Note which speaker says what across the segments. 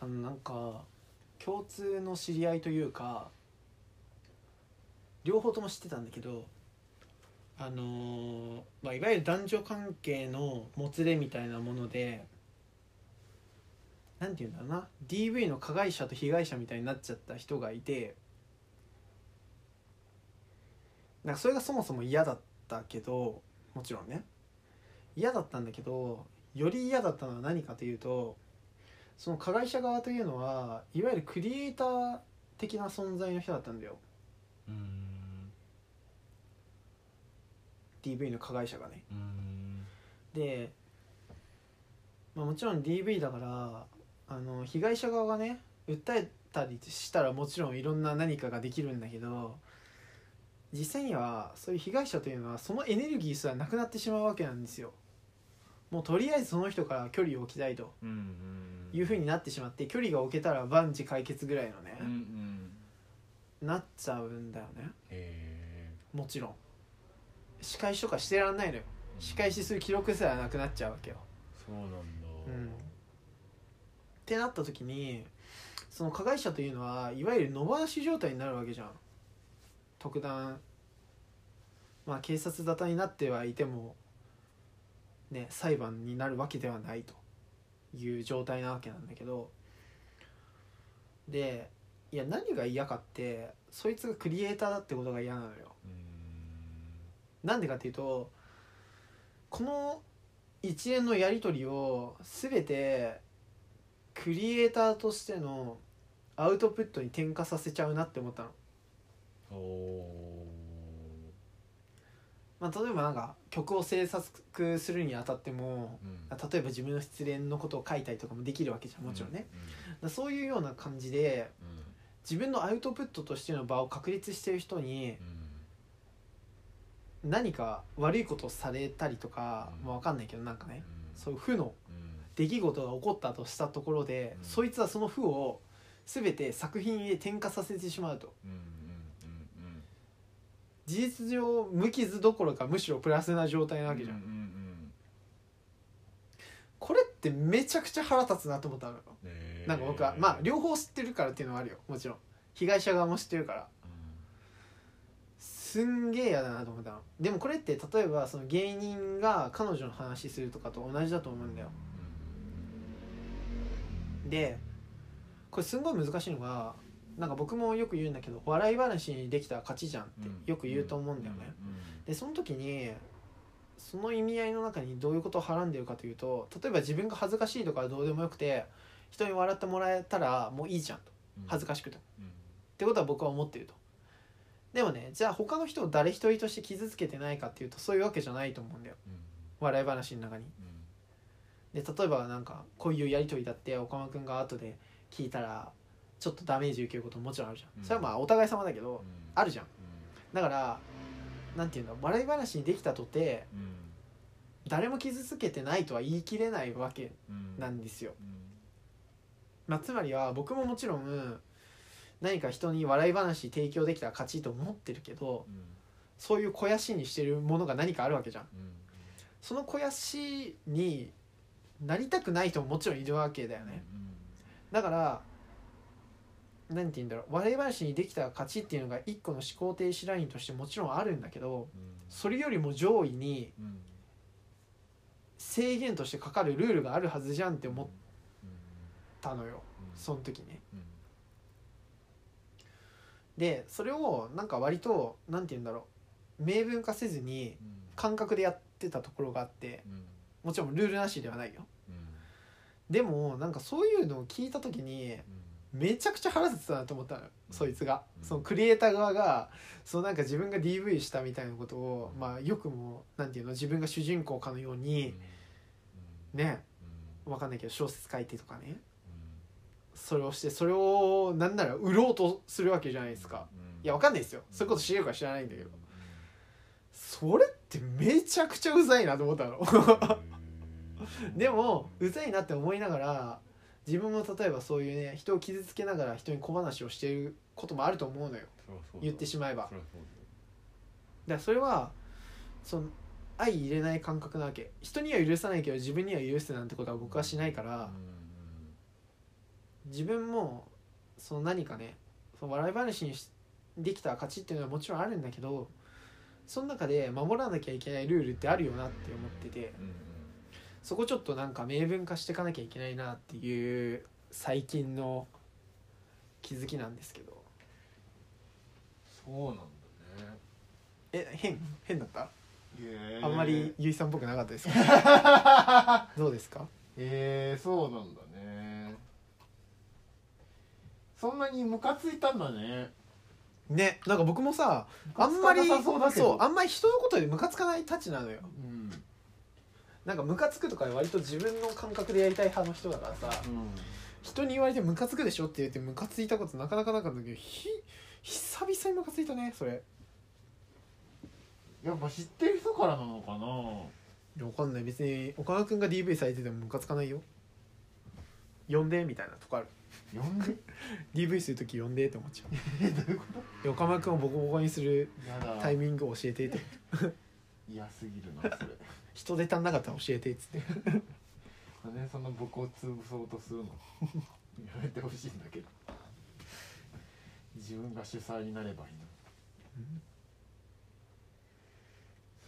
Speaker 1: あのなんか共通の知り合いというか両方とも知ってたんだけどあのまあ、いわゆる男女関係のもつれみたいなものでなんて言うんだろうな DV の加害者と被害者みたいになっちゃった人がいてなんかそれがそもそも嫌だったけどもちろんね。嫌だったんだけどより嫌だったのは何かというとその加害者側というのはいわゆるクリエイター的な存在の人だったんだよ。
Speaker 2: うん。
Speaker 1: DV の加害者がね。
Speaker 2: うん。
Speaker 1: で、まあ、もちろん DV だからあの被害者側がね訴えたりしたらもちろんいろんな何かができるんだけど実際にはそういう被害者というのはそのエネルギーすらなくなってしまうわけなんですよ。もうとりあえずその人から距離を置きたいと。
Speaker 2: うんうん
Speaker 1: いうふうになってしまって距離が置けたら万事解決ぐらいのね
Speaker 2: うんうん。
Speaker 1: なっちゃうんだよね。
Speaker 2: へ
Speaker 1: もちろん。仕返しとかしてらんないのよ。
Speaker 2: え
Speaker 1: 仕返しする記録すらなくなっちゃうわけよ。
Speaker 2: そうなんだ。
Speaker 1: うん。ってなった時にその加害者というのはいわゆる野放し状態になるわけじゃん。特段。まあ警察沙汰になってはいてもね裁判になるわけではないという状態なわけなんだけどでいや何が嫌かってそいつがクリエイターだってことが嫌なのよ。
Speaker 2: うん。
Speaker 1: なんでかっていうとこの一連のやり取りを全てクリエイターとしてのアウトプットに転化させちゃうなって思ったの、まあ、例えばなんか曲を制作するにあたっても
Speaker 2: うん。
Speaker 1: 例えば自分の失恋のことを書いたりとかもできるわけじゃんもちろんね、だからそういうような感じで
Speaker 2: うん
Speaker 1: 自分のアウトプットとしての場を確立してる人に
Speaker 2: うん。
Speaker 1: 何か悪いことをされたりとか、
Speaker 2: うん。
Speaker 1: まあ、分かんないけどなんかね
Speaker 2: うん。
Speaker 1: そういう負の
Speaker 2: うん。
Speaker 1: 出来事が起こったとしたところで、
Speaker 2: うん。
Speaker 1: そいつはその負を全て作品へ転化させてしまうと。
Speaker 2: うんうんうん
Speaker 1: 事実上無傷どころかむしろプラスな状態なわけじゃん、
Speaker 2: うんうん
Speaker 1: これってめちゃくちゃ腹立つなと思ったのよ。
Speaker 2: うんへー
Speaker 1: なんか僕はまあ両方知ってるからっていうのはあるよ。もちろん。被害者側も知ってるから。すんげえ嫌だなと思ったの。でもこれって例えばその芸人が彼女の話するとかと同じだと思うんだよ。でこれすんごい難しいのがなんか僕もよく言うんだけど笑い話にできたら勝ちじゃんってよく言うと思うんだよね、でその時にその意味合いの中にどういうことをはらんでるかというと例えば自分が恥ずかしいとかはどうでもよくて人に笑ってもらえたらもういいじゃんと。恥ずかしくても。ってことは僕は思ってると。でもねじゃあ他の人を誰一人として傷つけてないかっていうとそういうわけじゃないと思うんだよ。笑い話の中に。で例えばなんかこういうやり取りだって岡間君が後で聞いたらちょっとダメージ受けることももちろんあるじゃん、
Speaker 2: うん。
Speaker 1: それはまあお互い様だけどあるじゃん。だからなんていうんだ笑い話にできたとて誰も傷つけてないとは言い切れないわけなんですよ、まあ、つまりは僕ももちろん何か人に笑い話提供できたら勝ちと思ってるけどそういう肥やしにしてるものが何かあるわけじゃん。その肥やしになりたくない人ももちろんいるわけだよね。だから何て言うんだろう。笑い話にできたら勝ちっていうのが一個の思考停止ラインとしてもちろんあるんだけどそれよりも上位に制限としてかかるルールがあるはずじゃんって思ったのよ。その時ねでそれをなんか割と何て言うんだろう。明文化せずに感覚でやってたところがあってもちろんルールなしではないよ。でもなんかそういうのを聞いた時にめちゃくちゃ腹立つなと思ったのよそいつが。
Speaker 2: うん。
Speaker 1: そのクリエイター側がそのなんか自分が DV したみたいなことをまあよくもなんていうの自分が主人公かのようにねわかんないけど小説書いてとかね。それをしてそれをなんなら売ろうとするわけじゃないですか。いやわかんないですよ。そういうこと知れるか知らないんだけど。それってめちゃくちゃうざいなと思ったの。でもうざいなって思いながら自分も例えばそういうね人を傷つけながら人に小話をしていることもあると思うのよ。言ってしまえば。だからそれはその相入れない感覚なわけ。人には許さないけど自分には許すなんてことは僕はしないから。自分もその何かねその笑い話にしできた勝ちっていうのはもちろんあるんだけどその中で守らなきゃいけないルールってあるよなって思ってて。
Speaker 2: うんうん
Speaker 1: そこちょっとなんか明文化していかなきゃいけないなっていう最近の気づきなんですけど。
Speaker 2: そうなんだね。
Speaker 1: え変変だった？あんまりゆいさんっぽくなかったですか？どうですか？
Speaker 2: へえそうなんだね。そんなにムカついたんだね。
Speaker 1: ねなんか僕もさあんまり
Speaker 2: そう
Speaker 1: あんまり人のことでムカつかないたちなのよ。
Speaker 2: うん
Speaker 1: なんかムカつくとか割と自分の感覚でやりたい派の人だからさ
Speaker 2: うん
Speaker 1: 人に言われてムカつくでしょって言ってムカついたことなかなかなかったけどひ久々にムカついたねそれ。
Speaker 2: やっぱ知ってる人からなのかな？い
Speaker 1: やわかんない。別に岡田君が DV されててもムカつかないよ。呼んでみたいなとこある。
Speaker 2: 呼んで？
Speaker 1: DV する時呼んでって思っちゃう。
Speaker 2: えどういうこ
Speaker 1: で岡村君をボコボコにするタイミングを教えてって。
Speaker 2: 嫌すぎるなそれ
Speaker 1: 人手足んなかったら教えてっつって。
Speaker 2: なんでその僕を潰そうとするの？やめてほしいんだけど。自分が主催になればいいの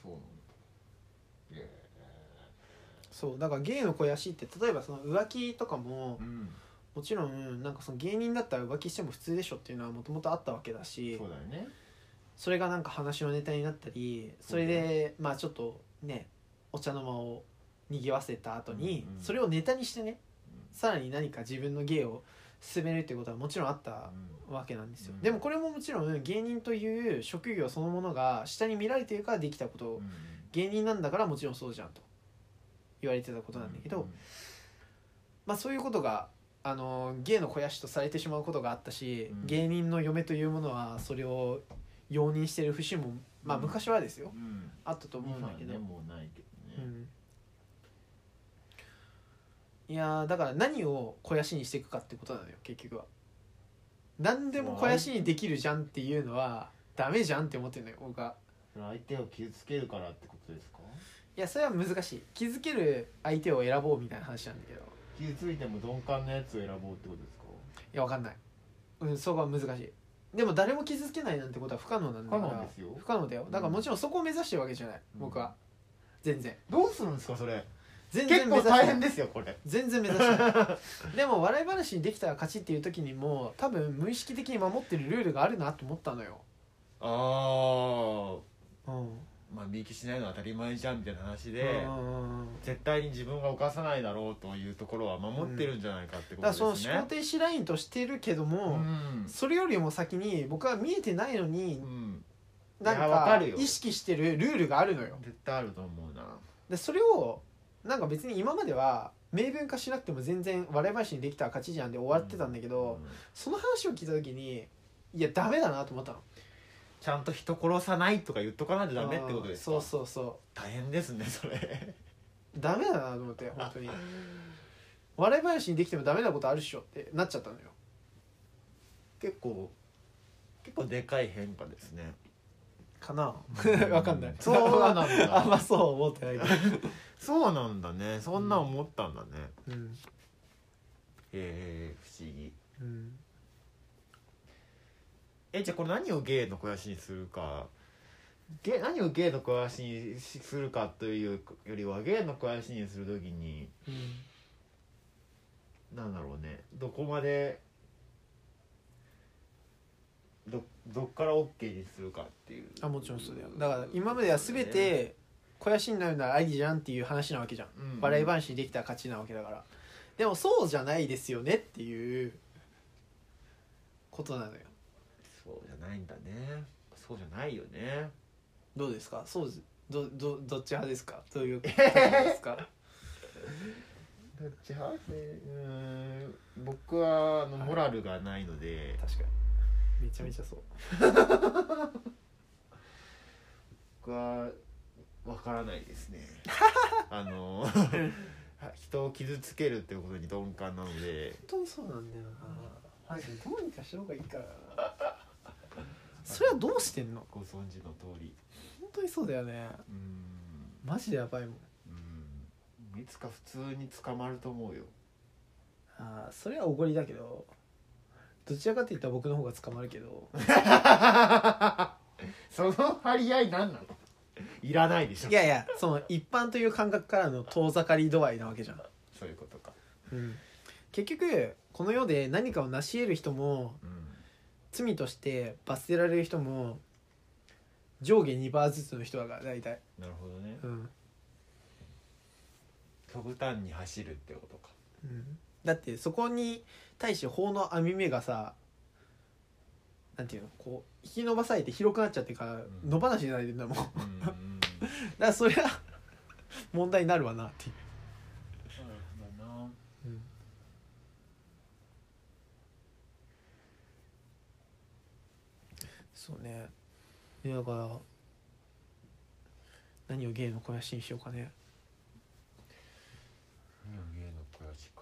Speaker 2: そうなんだ。え
Speaker 1: そうだから芸の肥やしって例えばその浮気とかも
Speaker 2: えうん。
Speaker 1: もちろんなんかその芸人だったら浮気しても普通でしょっていうのはもともとあったわけだし
Speaker 2: そうだよね。
Speaker 1: それがなんか話のネタになったりそれでまあちょっとねお茶の間をにぎわせた後に
Speaker 2: うんうん。
Speaker 1: それをネタにしてねさらに何か自分の芸を進めるっていうことはもちろんあったわけなんですよ。
Speaker 2: うん。
Speaker 1: でもこれももちろん芸人という職業そのものが下に見られてるからできたこと芸人なんだからもちろんそうじゃんと言われてたことなんだけど、まあそういうことがあの芸の肥やしとされてしまうことがあったし、
Speaker 2: うん。
Speaker 1: 芸人の嫁というものはそれを容認してる節もまあ
Speaker 2: うん
Speaker 1: 昔はですよ、
Speaker 2: うん
Speaker 1: あったと思うんだけど、
Speaker 2: い
Speaker 1: やーだから何を肥やしにしていくかってことなのよ結局は。何でも肥やしにできるじゃんっていうのはダメじゃんって思ってるのよ僕は。
Speaker 2: 相手を傷つけるからってことですか？
Speaker 1: いやそれは難しい。気づける相手を選ぼうみたいな話なんだけど。
Speaker 2: 傷ついても鈍感なやつを選ぼうってことですか？
Speaker 1: いやわかんない。うんそこは難しい。でも誰も傷つけないなんてことは不可能なんだから。
Speaker 2: 不可能ですよ。
Speaker 1: 不可能だよ。だからもちろんそこを目指してるわけじゃない、
Speaker 2: うん。
Speaker 1: 僕は全然。
Speaker 2: どうするんですかそれ？
Speaker 1: 全
Speaker 2: 結構
Speaker 1: 然目指してない。
Speaker 2: 大変ですよこれ。
Speaker 1: 全然目指してない。でも笑い話にできたら勝ちっていう時にも多分無意識的に守ってるルールがあるなと思ったのよ。
Speaker 2: ああ
Speaker 1: うん。
Speaker 2: まあ見きしないのは当たり前じゃんみたいな話で、
Speaker 1: うん
Speaker 2: 絶対に自分が犯さないだろうというところは守ってるんじゃないかってこ
Speaker 1: だから
Speaker 2: とですね、
Speaker 1: その思考停止ラインとしてるけども、
Speaker 2: うん。
Speaker 1: それよりも先に僕は見えてないのに
Speaker 2: うん
Speaker 1: なん
Speaker 2: いやわか
Speaker 1: か
Speaker 2: るよ。
Speaker 1: 意識してるルールがあるのよ。
Speaker 2: 絶対あると思うな。
Speaker 1: でそれをなんか別に今までは明文化しなくても全然笑い話にできたら勝ちじゃんで終わってたんだけど、
Speaker 2: うん。
Speaker 1: その話を聞いた時にいやダメだなと思ったの。
Speaker 2: ちゃんと人殺さないとか言っとかないとダメってことですか？
Speaker 1: そうそうそ
Speaker 2: 大変ですねそれ。
Speaker 1: うダメだなと思って 本当に。笑い話にできてもダメなことあるっしょってなっちゃったのよ。
Speaker 2: 結構結構でかい変化ですね
Speaker 1: かな。わかんない。
Speaker 2: そうなんだ。
Speaker 1: あんまそう思ってないけど。
Speaker 2: そうなんだね。そんな思ったんだね、
Speaker 1: うん。
Speaker 2: へえ不思議。
Speaker 1: うん。
Speaker 2: えじゃあこれ何を芸の肥やしにするか。芸何を芸の肥やしにするかというよりは芸の肥やしにする時になんだろうね。どこまでどどっから OK にするかっていう。
Speaker 1: あもちろんそうだよ。だから今までは全て肥やしになるならありじゃんっていう話なわけじゃん。
Speaker 2: うん。うん
Speaker 1: 笑い話にできたら勝ちなわけだから。でもそうじゃないですよねっていうことなのよ。
Speaker 2: そうじゃないんだね。そうじゃないよね。
Speaker 1: どうですか？そうずどどどっち派ですか？どういうことですか？
Speaker 2: どっち派？うーん。僕はあの
Speaker 1: はい
Speaker 2: モラルがないので、
Speaker 1: 確かにめちゃめちゃそう。
Speaker 2: 僕はわからないですね。あの人を傷つけるっていうことに鈍感なので。
Speaker 1: 本当にそうなんだよな。マジでどうにかした方がいいからな。それはどうしてんの？
Speaker 2: ご存知の通り。
Speaker 1: 本当にそうだよね。
Speaker 2: うーん。
Speaker 1: マジでやばいもん。
Speaker 2: うん。いつか普通に捕まると思うよ。
Speaker 1: ああーそれはおごりだけどどちらかって言ったら僕の方が捕まるけど。
Speaker 2: その張り合い何なの？いらないでしょ。
Speaker 1: いやいやその一般という感覚からの遠ざかり度合いなわけじゃん、
Speaker 2: そういうことか。
Speaker 1: うん、結局この世で何かを成し得る人も
Speaker 2: うん。
Speaker 1: 罪として罰せられる人も上下2バーずつの人だから大体、
Speaker 2: なるほどね。
Speaker 1: うん。
Speaker 2: 極端に走るってことか。
Speaker 1: うん、だってそこに対して法の網目がさなんていうのこう引き伸ばされて広くなっちゃってから
Speaker 2: ん。
Speaker 1: 野放しになれてんだもん。だからそれは問題になるわなっていう、
Speaker 2: そうだな。
Speaker 1: うん。そうね。いやだから何を芸の肥やしにしようかね。
Speaker 2: 何を芸の肥やしか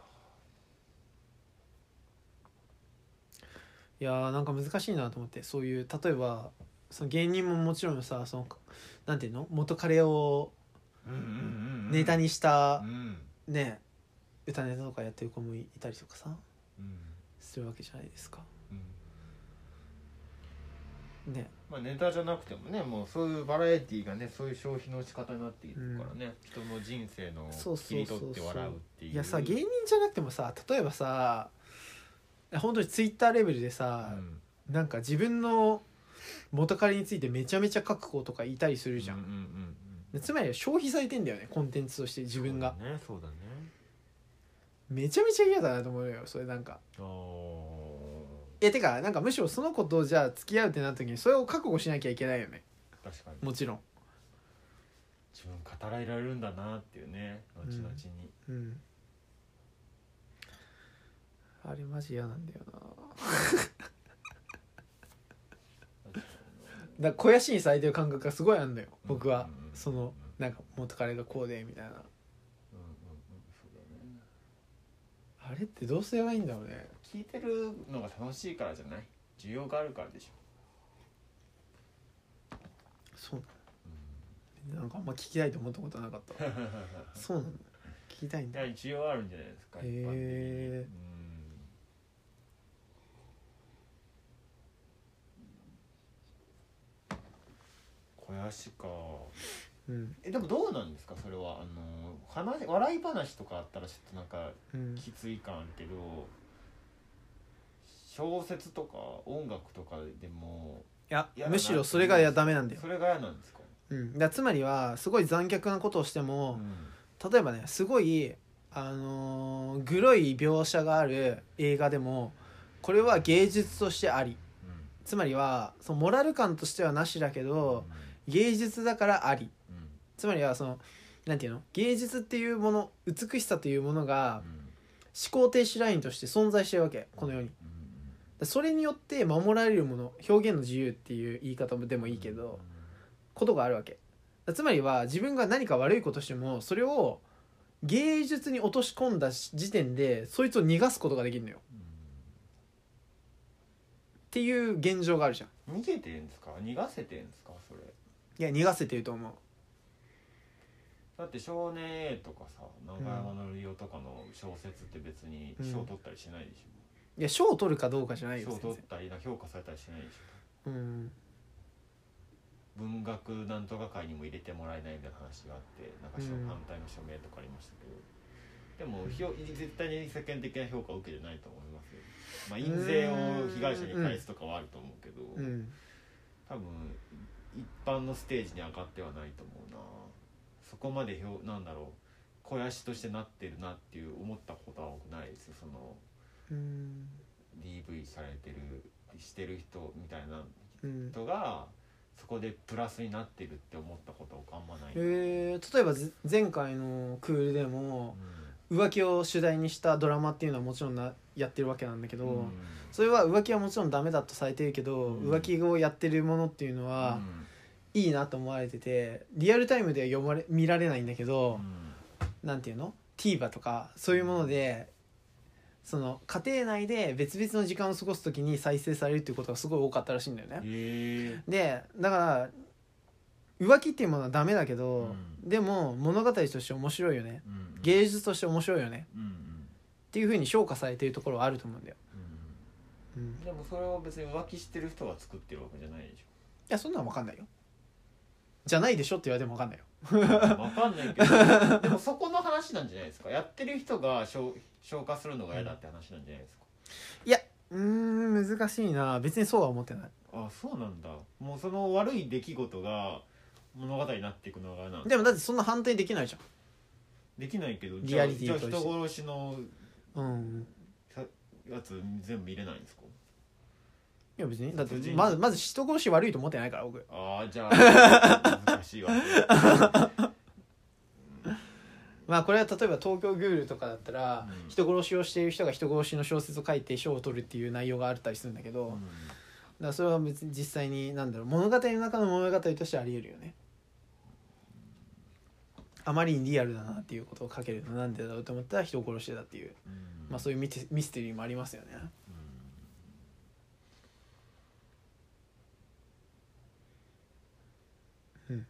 Speaker 1: いやーなんか難しいなと思ってそういう例えばその芸人ももちろんさそのなんていうの？元彼を
Speaker 2: うんうんうんうん
Speaker 1: ネタにした
Speaker 2: うん。
Speaker 1: ね歌ネタとかやってる子もいたりとかさ
Speaker 2: うん。
Speaker 1: するわけじゃないですか。
Speaker 2: うん。
Speaker 1: ね。
Speaker 2: まあネタじゃなくてもねもうそういうバラエティーがねそういう消費の仕方になっているからね、人の人生の
Speaker 1: そうそうそうそう。
Speaker 2: 切り取って笑うっていう。
Speaker 1: いやさ芸人じゃなくてもさ例えばさ本当にツイッターレベルで
Speaker 2: う
Speaker 1: さ、
Speaker 2: ん。
Speaker 1: なんか自分の元彼についてめちゃめちゃ書く子とかいたりするじゃん、つまり消費されてんだよねコンテンツとして自分が、
Speaker 2: そうだね。そうだね
Speaker 1: めちゃめちゃ嫌だなと思うよそれなんか。
Speaker 2: あー。
Speaker 1: いやてかなんかむしろその子とじゃあ付き合うってなった時にそれを覚悟しなきゃいけないよね。
Speaker 2: 確かに。
Speaker 1: もちろん。
Speaker 2: 自分語られられるんだなっていうね後々に、
Speaker 1: うんあれマジ嫌なんだよな。だから肥やしにされてる感覚がすごいあるんだよ。僕は、
Speaker 2: うん。うんうん。
Speaker 1: そのなんか元彼がこうでみたいな。
Speaker 2: うんうんうん。そうだね。
Speaker 1: あれってどうすればいいんだろうね。
Speaker 2: 聞いてるのが楽しいからじゃない？需要があるからでしょ、
Speaker 1: そう。なのなんかあんま聞きたいと思ったことなかった。わ そうなんだ。聞きたいんだ。
Speaker 2: 需要あるんじゃないですか
Speaker 1: へー
Speaker 2: 一般的にうん肥やしか。
Speaker 1: うん。
Speaker 2: えでもどうなんですかそれは。あの話笑い話とかあったらちょっとなんか
Speaker 1: うん。
Speaker 2: きつい感あるけど小説とか音楽とかでも
Speaker 1: いや
Speaker 2: 嫌だな
Speaker 1: むしろそれがダメなんだよ。
Speaker 2: そ、れが嫌なんですか、
Speaker 1: うん、だからつまりはすごい残虐なことをしても、例えばねすごいあのーグロい描写がある映画でもこれは芸術としてあり。つまりはそのモラル感としてはなしだけど芸術だからあり。つまりはそのなんていうの？芸術っていうもの美しさというものが思考停止ラインとして存在してるわけこの世に。それによって守られるもの表現の自由っていう言い方でもいいけどことがあるわけ。つまりは自分が何か悪いことしてもそれを芸術に落とし込んだ時点でそいつを逃がすことができるのよ。っていう現状があるじゃん。
Speaker 2: 逃げてんですか？逃がせてんですか？それ
Speaker 1: いや逃がせてると思う。
Speaker 2: だって少年 A とかさ長山のりおとかの小説って別に賞取ったりしないでし
Speaker 1: いや賞を取るかどうかじゃない
Speaker 2: ょ賞、
Speaker 1: よ全然。
Speaker 2: 取ったりな評価されたりしないでしょ。
Speaker 1: うん。
Speaker 2: 文学なんとか会にも入れてもらえないみたいな話があってなんか
Speaker 1: うん。
Speaker 2: 反対の署名とかありましたけど、でもひょ絶対に世間的な評価を受けてないと思いますよ。まあ印税を被害者に返すとかはあると思うけど、
Speaker 1: うん。
Speaker 2: 多分一般のステージに上がってはないと思うな。そこまでひょなんだろう肥やしとしてなってるなっていう思ったことは多くないです。よその
Speaker 1: うん。
Speaker 2: DV されてるしてる人みたいな
Speaker 1: うん。
Speaker 2: 人がそこでプラスになってるって思ったことあんまない。な、
Speaker 1: えー。例えばぜ前回のクールでも浮気を主題にしたドラマっていうのはもちろんなやってるわけなんだけど、
Speaker 2: うん。
Speaker 1: それは浮気はもちろんダメだとされてるけど、
Speaker 2: うん。
Speaker 1: 浮気をやってるものっていうのは、いいなと思われててリアルタイムでは読まれ見られないんだけど、なんていうの？TVer とかそういうものでその家庭内で別々の時間を過ごす時に再生されるっていうことがすごい多かったらしいんだよね。でだから浮気っていうものはダメだけど、
Speaker 2: うん。
Speaker 1: でも物語として面白いよね。
Speaker 2: うん。
Speaker 1: 芸術として面白いよね。
Speaker 2: うんうん
Speaker 1: っていうふうに評価されてるところはあると思うんだよ、うん、い
Speaker 2: でもそれは別に浮気してる人が作ってるわけじゃないでし
Speaker 1: やそんなん分かんないよ。じゃないでしょって言われても分かんないよ。
Speaker 2: ょ分かんないけど でもそこの話なんじゃないですか。やってる人が消消化するのが嫌だって話なんじゃないですか、
Speaker 1: うーん難しいな。別にそうは思ってない。
Speaker 2: あそうなんだ。もうその悪い出来事が物語になっていくのがなん
Speaker 1: でもだ。ってそんな反対できないじ
Speaker 2: できないけど
Speaker 1: リアリティ
Speaker 2: じゃあ人殺しの
Speaker 1: ゃんうん。
Speaker 2: さやつ全部見れないんですか？
Speaker 1: いや別に。だってまずまず人殺し悪いと思ってないから僕。
Speaker 2: ああじゃあ 難しいわ。
Speaker 1: まあこれは例えば東京グールとかだったら、
Speaker 2: うん。
Speaker 1: 人殺しをしている人が人殺しの小説を書いて賞を取るっていう内容があったりするんだけど、だからそれは別に実際に何だろう物語の中の物語としてありえるよね。あまりにリアルだなっていうことを書けるのなんでだろうと思ったら人を殺してたっていう、まあ、そういうミテミステリーもありますよね。うん。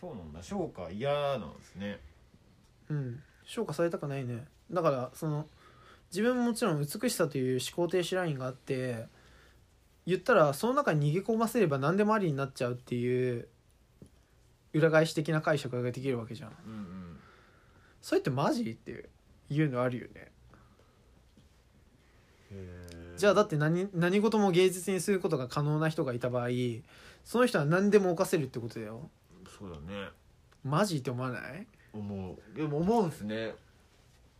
Speaker 2: そうなんだ。消化嫌なんですね。
Speaker 1: うん。評価されたくないね。だからその自分ももちろん美しさという思考停止ラインがあって言ったらその中に逃げ込ませれば何でもありになっちゃうっていう裏返し的な解釈ができるわけじゃん。
Speaker 2: うんうん。
Speaker 1: それってマジ？っていうのあるよね。じゃあだって何何事も芸術にすることが可能な人がいた場合その人は何でも犯せるってことだよ。
Speaker 2: そうだね。
Speaker 1: マジって思わない？
Speaker 2: 思う。でも思うんすね。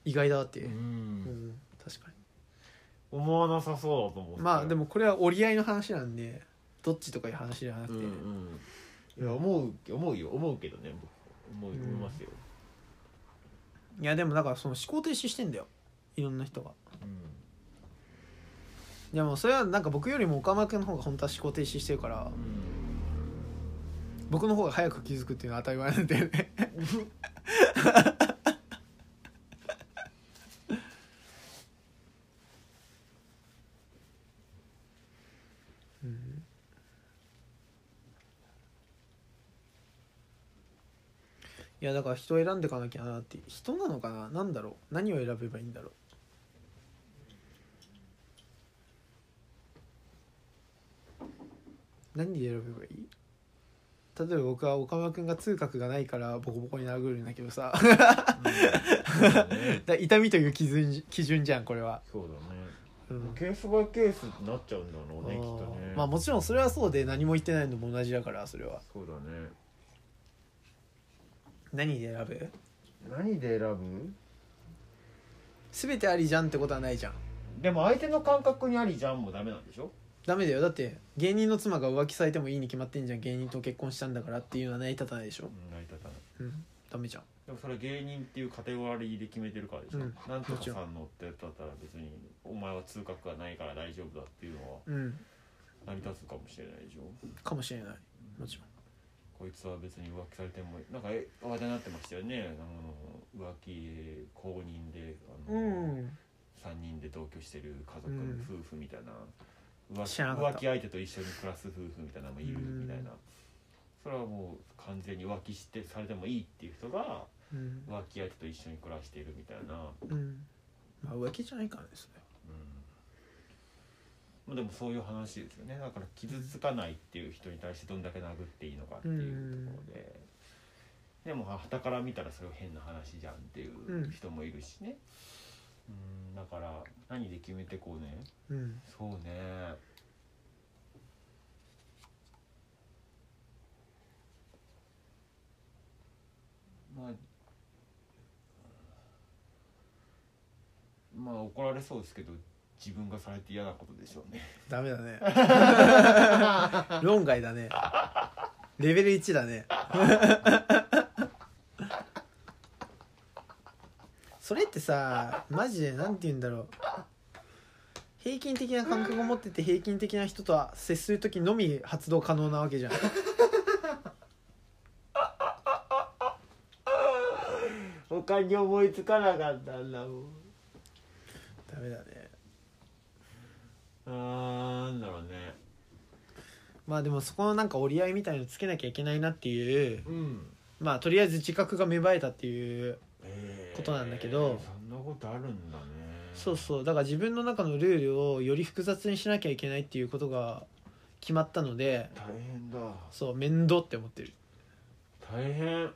Speaker 1: 意外だって、
Speaker 2: う
Speaker 1: うんん、確か
Speaker 2: 思わなさそうだと思って。
Speaker 1: にまあでもこれは折り合いの話なんでどっちとかいう話じゃなくて、
Speaker 2: うんうんいや思う思うよ。思うけどね。僕思いますよ、
Speaker 1: いやでもだからその思考停止してんだよ。いろんな人が。でもそれはなんか僕よりも岡村君の方が本当は思考停止してるから
Speaker 2: うん。
Speaker 1: 僕の方が早く気づくっていうのは当たり前なんだよね うんいやだから人を選んでいかなきゃなって人なのかな？なんだろう？何を選べばいいんだろう？何で選べばいい？例えば僕は岡村君が痛覚がないからボコボコに殴るんだけどさ。
Speaker 2: そうだね。
Speaker 1: だ痛みという基準基準じゃんこれは、
Speaker 2: そうだね。
Speaker 1: うん。
Speaker 2: ケースバイケースになっちゃうんだろうねきっとね。
Speaker 1: まあもちろんそれはそうで何も言ってないのも同じだからそれは。
Speaker 2: そうだね
Speaker 1: 何で選ぶ？
Speaker 2: 何で選ぶ？
Speaker 1: 全てありじゃんってことはないじゃん。
Speaker 2: でも相手の感覚にありじゃんもダメなんでしょ？
Speaker 1: ダメだよ。だって芸人の妻が浮気されてもいいに決まってんじゃん。芸人と結婚したんだからっていうのは成り立たないでしょ。
Speaker 2: うん成り立たない。
Speaker 1: うん。ダメじゃん。
Speaker 2: でもそれは芸人っていうカテゴリーで決めてるからでしょ、
Speaker 1: うん。
Speaker 2: なんとかさんのってだったら別にお前は痛覚がないから大丈夫だっていうのは
Speaker 1: うん。
Speaker 2: 成り立つかもしれないでしょ？
Speaker 1: かもしれない。もちろん
Speaker 2: こいつは別に浮気されてもなんかえ話題になってましたよね。あの浮気公認であの、
Speaker 1: うん。
Speaker 2: 3人で同居してる家族、
Speaker 1: うん。
Speaker 2: 夫婦みたいな。浮気浮気相手と一緒に暮らす夫婦みたいなのもいる
Speaker 1: うん
Speaker 2: みたいな、それはもう完全に浮気してされてもいいっていう人が
Speaker 1: うん、
Speaker 2: 浮気相手と一緒に暮らしているみたいな、
Speaker 1: うん、まあ浮気じゃないからですね
Speaker 2: うんまあ、でもそういう話ですよね。だから傷つかないっていう人に対してどんだけ殴っていいのかっていうところで、でもはたから見たらそれは変な話じゃんっていう人もいるしね、うん、だから何で決めてこうね。
Speaker 1: うん。
Speaker 2: そうね。まあまあ怒られそうですけど自分がされて嫌なことでしょうね。
Speaker 1: ダメだね。論外だね。レベル1だね。それってさマジでなんて言うんだろう。平均的な感覚を持ってて平均的な人とは接する時のみ発動可能なわけじゃん。
Speaker 2: 他に思いつかなかったんだもん。
Speaker 1: ダメだね
Speaker 2: あーなんだろうね。
Speaker 1: まあでもそこのなんか折り合いみたいのつけなきゃいけないなっていう
Speaker 2: うん。
Speaker 1: まあとりあえず自覚が芽生えたっていう
Speaker 2: えー
Speaker 1: ことなんだけど
Speaker 2: そんなことあるんだね。
Speaker 1: そうそう。だから自分の中のルールをより複雑にしなきゃいけないっていうことが決まったので
Speaker 2: 大変だ。
Speaker 1: そう面倒って思ってる。
Speaker 2: 大変